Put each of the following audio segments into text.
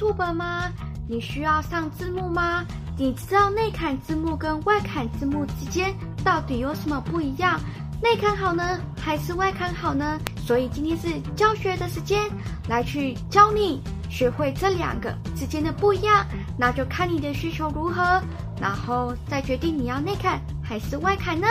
文本吗？你需要上字幕吗？你知道内砍字幕跟外砍字幕之间到底有什么不一样？内砍好呢，还是外砍好呢？所以今天是教学的时间，来去教你学会这两个之间的不一样。那就看你的需求如何，然后再决定你要内砍还是外砍呢？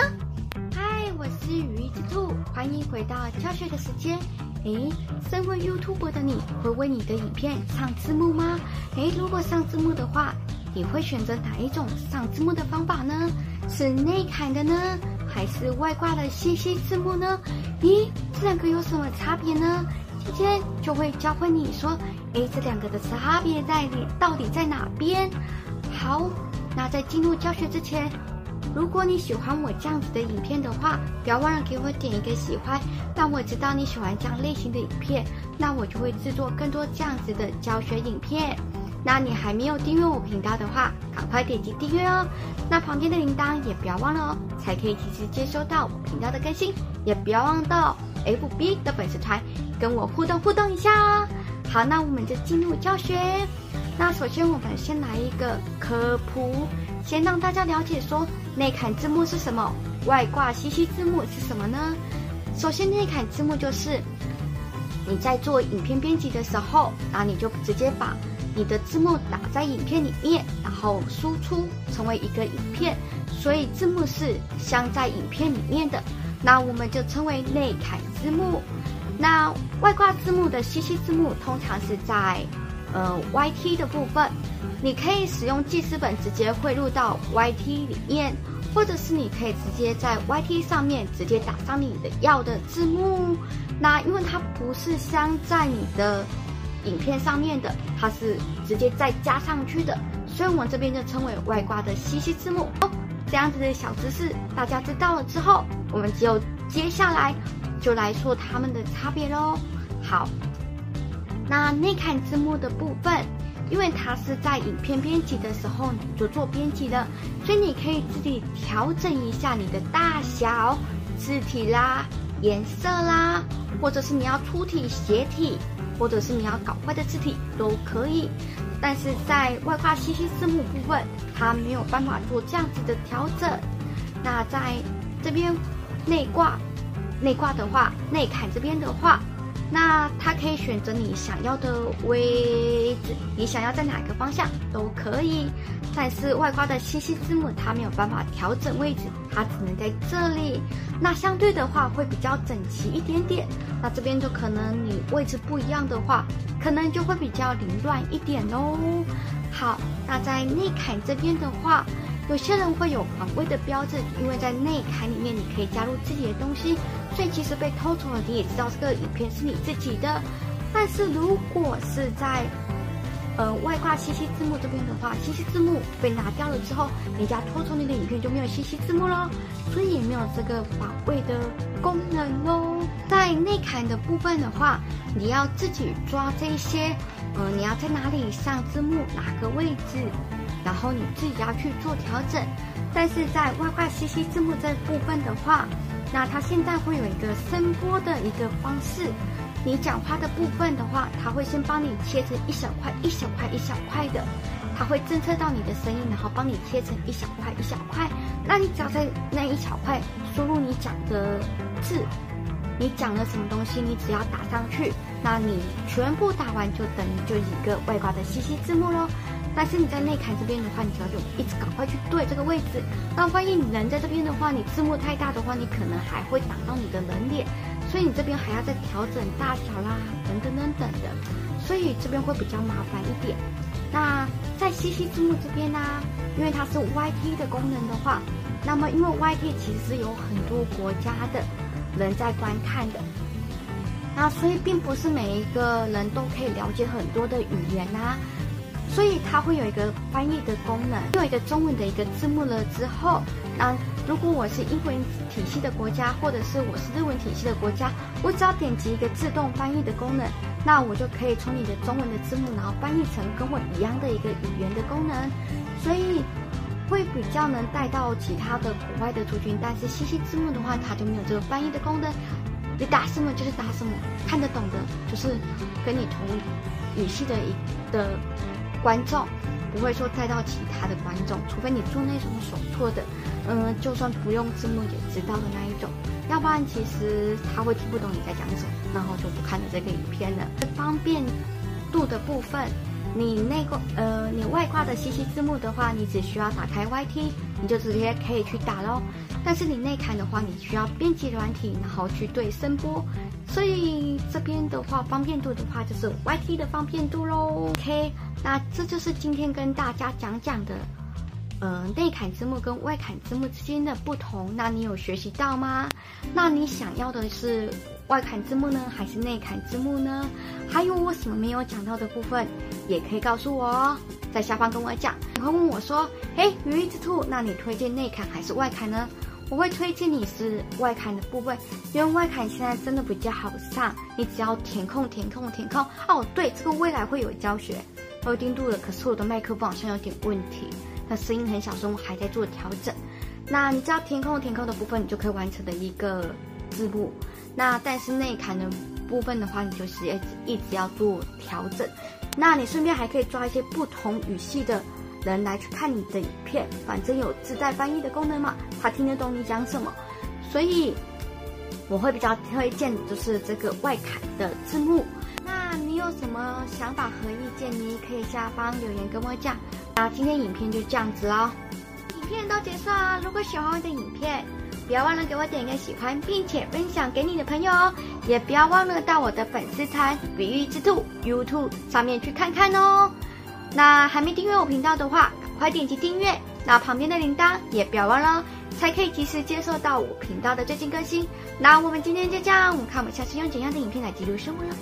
我是羽翼之兔，欢迎回到教学的时间。诶，身为 YouTube 的你会为你的影片上字幕吗？诶，如果上字幕的话，你会选择哪一种上字幕的方法呢？是内砍的呢，还是外挂的 CC 字幕呢？咦，这两个有什么差别呢？今天就会教会你说，诶，这两个的差别在你到底在哪边？好，那在进入教学之前。如果你喜欢我这样子的影片的话，不要忘了给我点一个喜欢，让我知道你喜欢这样类型的影片，那我就会制作更多这样子的教学影片。那你还没有订阅我频道的话，赶快点击订阅哦。那旁边的铃铛也不要忘了哦，才可以及时接收到我频道的更新。也不要忘到 FB 的粉丝团跟我互动互动一下哦。好，那我们就进入教学。那首先我们先来一个科普，先让大家了解说。内砍字幕是什么？外挂 CC 字幕是什么呢？首先，内砍字幕就是你在做影片编辑的时候，然后你就直接把你的字幕打在影片里面，然后输出成为一个影片，所以字幕是镶在影片里面的，那我们就称为内砍字幕。那外挂字幕的 CC 字幕通常是在呃 YT 的部分。你可以使用记事本直接汇入到 YT 里面，或者是你可以直接在 YT 上面直接打上你的要的字幕。那因为它不是镶在你的影片上面的，它是直接再加上去的，所以我们这边就称为外挂的 CC 字幕。哦，这样子的小知识大家知道了之后，我们就接下来就来说它们的差别喽。好，那内砍字幕的部分。因为它是在影片编辑的时候你就做编辑的，所以你可以自己调整一下你的大小、字体啦、颜色啦，或者是你要粗体、斜体，或者是你要搞怪的字体都可以。但是在外挂 CC 字幕部分，它没有办法做这样子的调整。那在这边内挂、内挂的话，内砍这边的话。那它可以选择你想要的位置，你想要在哪个方向都可以。但是外挂的 CC 字幕它没有办法调整位置，它只能在这里。那相对的话会比较整齐一点点。那这边就可能你位置不一样的话，可能就会比较凌乱一点哦。好，那在内砍这边的话。有些人会有防伪的标志，因为在内砍里面你可以加入自己的东西，所以其实被偷走了，你也知道这个影片是你自己的。但是如果是在呃外挂 CC 字幕这边的话，CC 字幕被拿掉了之后，人家偷走你的影片就没有 CC 字幕喽，所以也没有这个防伪的功能喽。在内砍的部分的话，你要自己抓这些，呃，你要在哪里上字幕，哪个位置。然后你自己要去做调整，但是在外挂 CC 字幕这部分的话，那它现在会有一个声波的一个方式。你讲话的部分的话，它会先帮你切成一小块一小块一小块的，它会侦测到你的声音，然后帮你切成一小块一小块。那你只要在那一小块输入你讲的字，你讲了什么东西，你只要打上去，那你全部打完就等于就一个外挂的 CC 字幕喽。但是你在内砍这边的话，你只要就一直赶快去对这个位置。那万一你人在这边的话，你字幕太大的话，你可能还会挡到你的人脸，所以你这边还要再调整大小啦，等等等等的，所以这边会比较麻烦一点。那在 CC 字幕这边呢、因为它是 YT 的功能的话，那么因为 YT 其实有很多国家的人在观看的，那所以并不是每一个人都可以了解很多的语言啊。所以它会有一个翻译的功能，有一个中文的一个字幕了之后，那如果我是英文体系的国家，或者是我是日文体系的国家，我只要点击一个自动翻译的功能，那我就可以从你的中文的字幕，然后翻译成跟我一样的一个语言的功能，所以会比较能带到其他的国外的族群。但是 CC 字幕的话，它就没有这个翻译的功能，你打什么就是打什么，看得懂的就是跟你同语系的一。的观众，不会说带到其他的观众，除非你做那种手错的，嗯、就算不用字幕也知道的那一种，要不然其实他会听不懂你在讲什么，然后就不看了这个影片了。方便度的部分。你内挂呃，你外挂的 CC 字幕的话，你只需要打开 YT，你就直接可以去打喽。但是你内嵌的话，你需要编辑软体，然后去对声波。所以这边的话，方便度的话，就是 YT 的方便度喽。OK，那这就是今天跟大家讲讲的，呃，内嵌字幕跟外嵌字幕之间的不同。那你有学习到吗？那你想要的是？外嵌字幕呢，还是内嵌字幕呢？还有我什么没有讲到的部分，也可以告诉我哦，在下方跟我讲。你会问我说：“嘿，羽翼之兔，那你推荐内嵌还是外嵌呢？”我会推荐你是外嵌的部分，因为外嵌现在真的比较好上，你只要填空、填空、填空。哦，对，这个未来会有教学，我有进度了。可是我的麦克风好像有点问题，那声音很小声，我还在做调整。那你只要填空、填空的部分，你就可以完成的一个字幕。那但是内嵌的部分的话，你就是一直一直要做调整。那你顺便还可以抓一些不同语系的人来去看你的影片，反正有自带翻译的功能嘛，他听得懂你讲什么。所以我会比较推荐就是这个外嵌的字幕。你有什么想法和意见，你可以下方留言跟我讲。那今天影片就这样子喽，影片都结束了。如果喜欢我的影片，不要忘了给我点一个喜欢，并且分享给你的朋友哦！也不要忘了到我的粉丝团“比喻之兔 ”YouTube 上面去看看哦。那还没订阅我频道的话，快点击订阅，那旁边的铃铛也不要忘了，才可以及时接收到我频道的最新更新。那我们今天就这样，看我们下次用怎样的影片来记录生活了。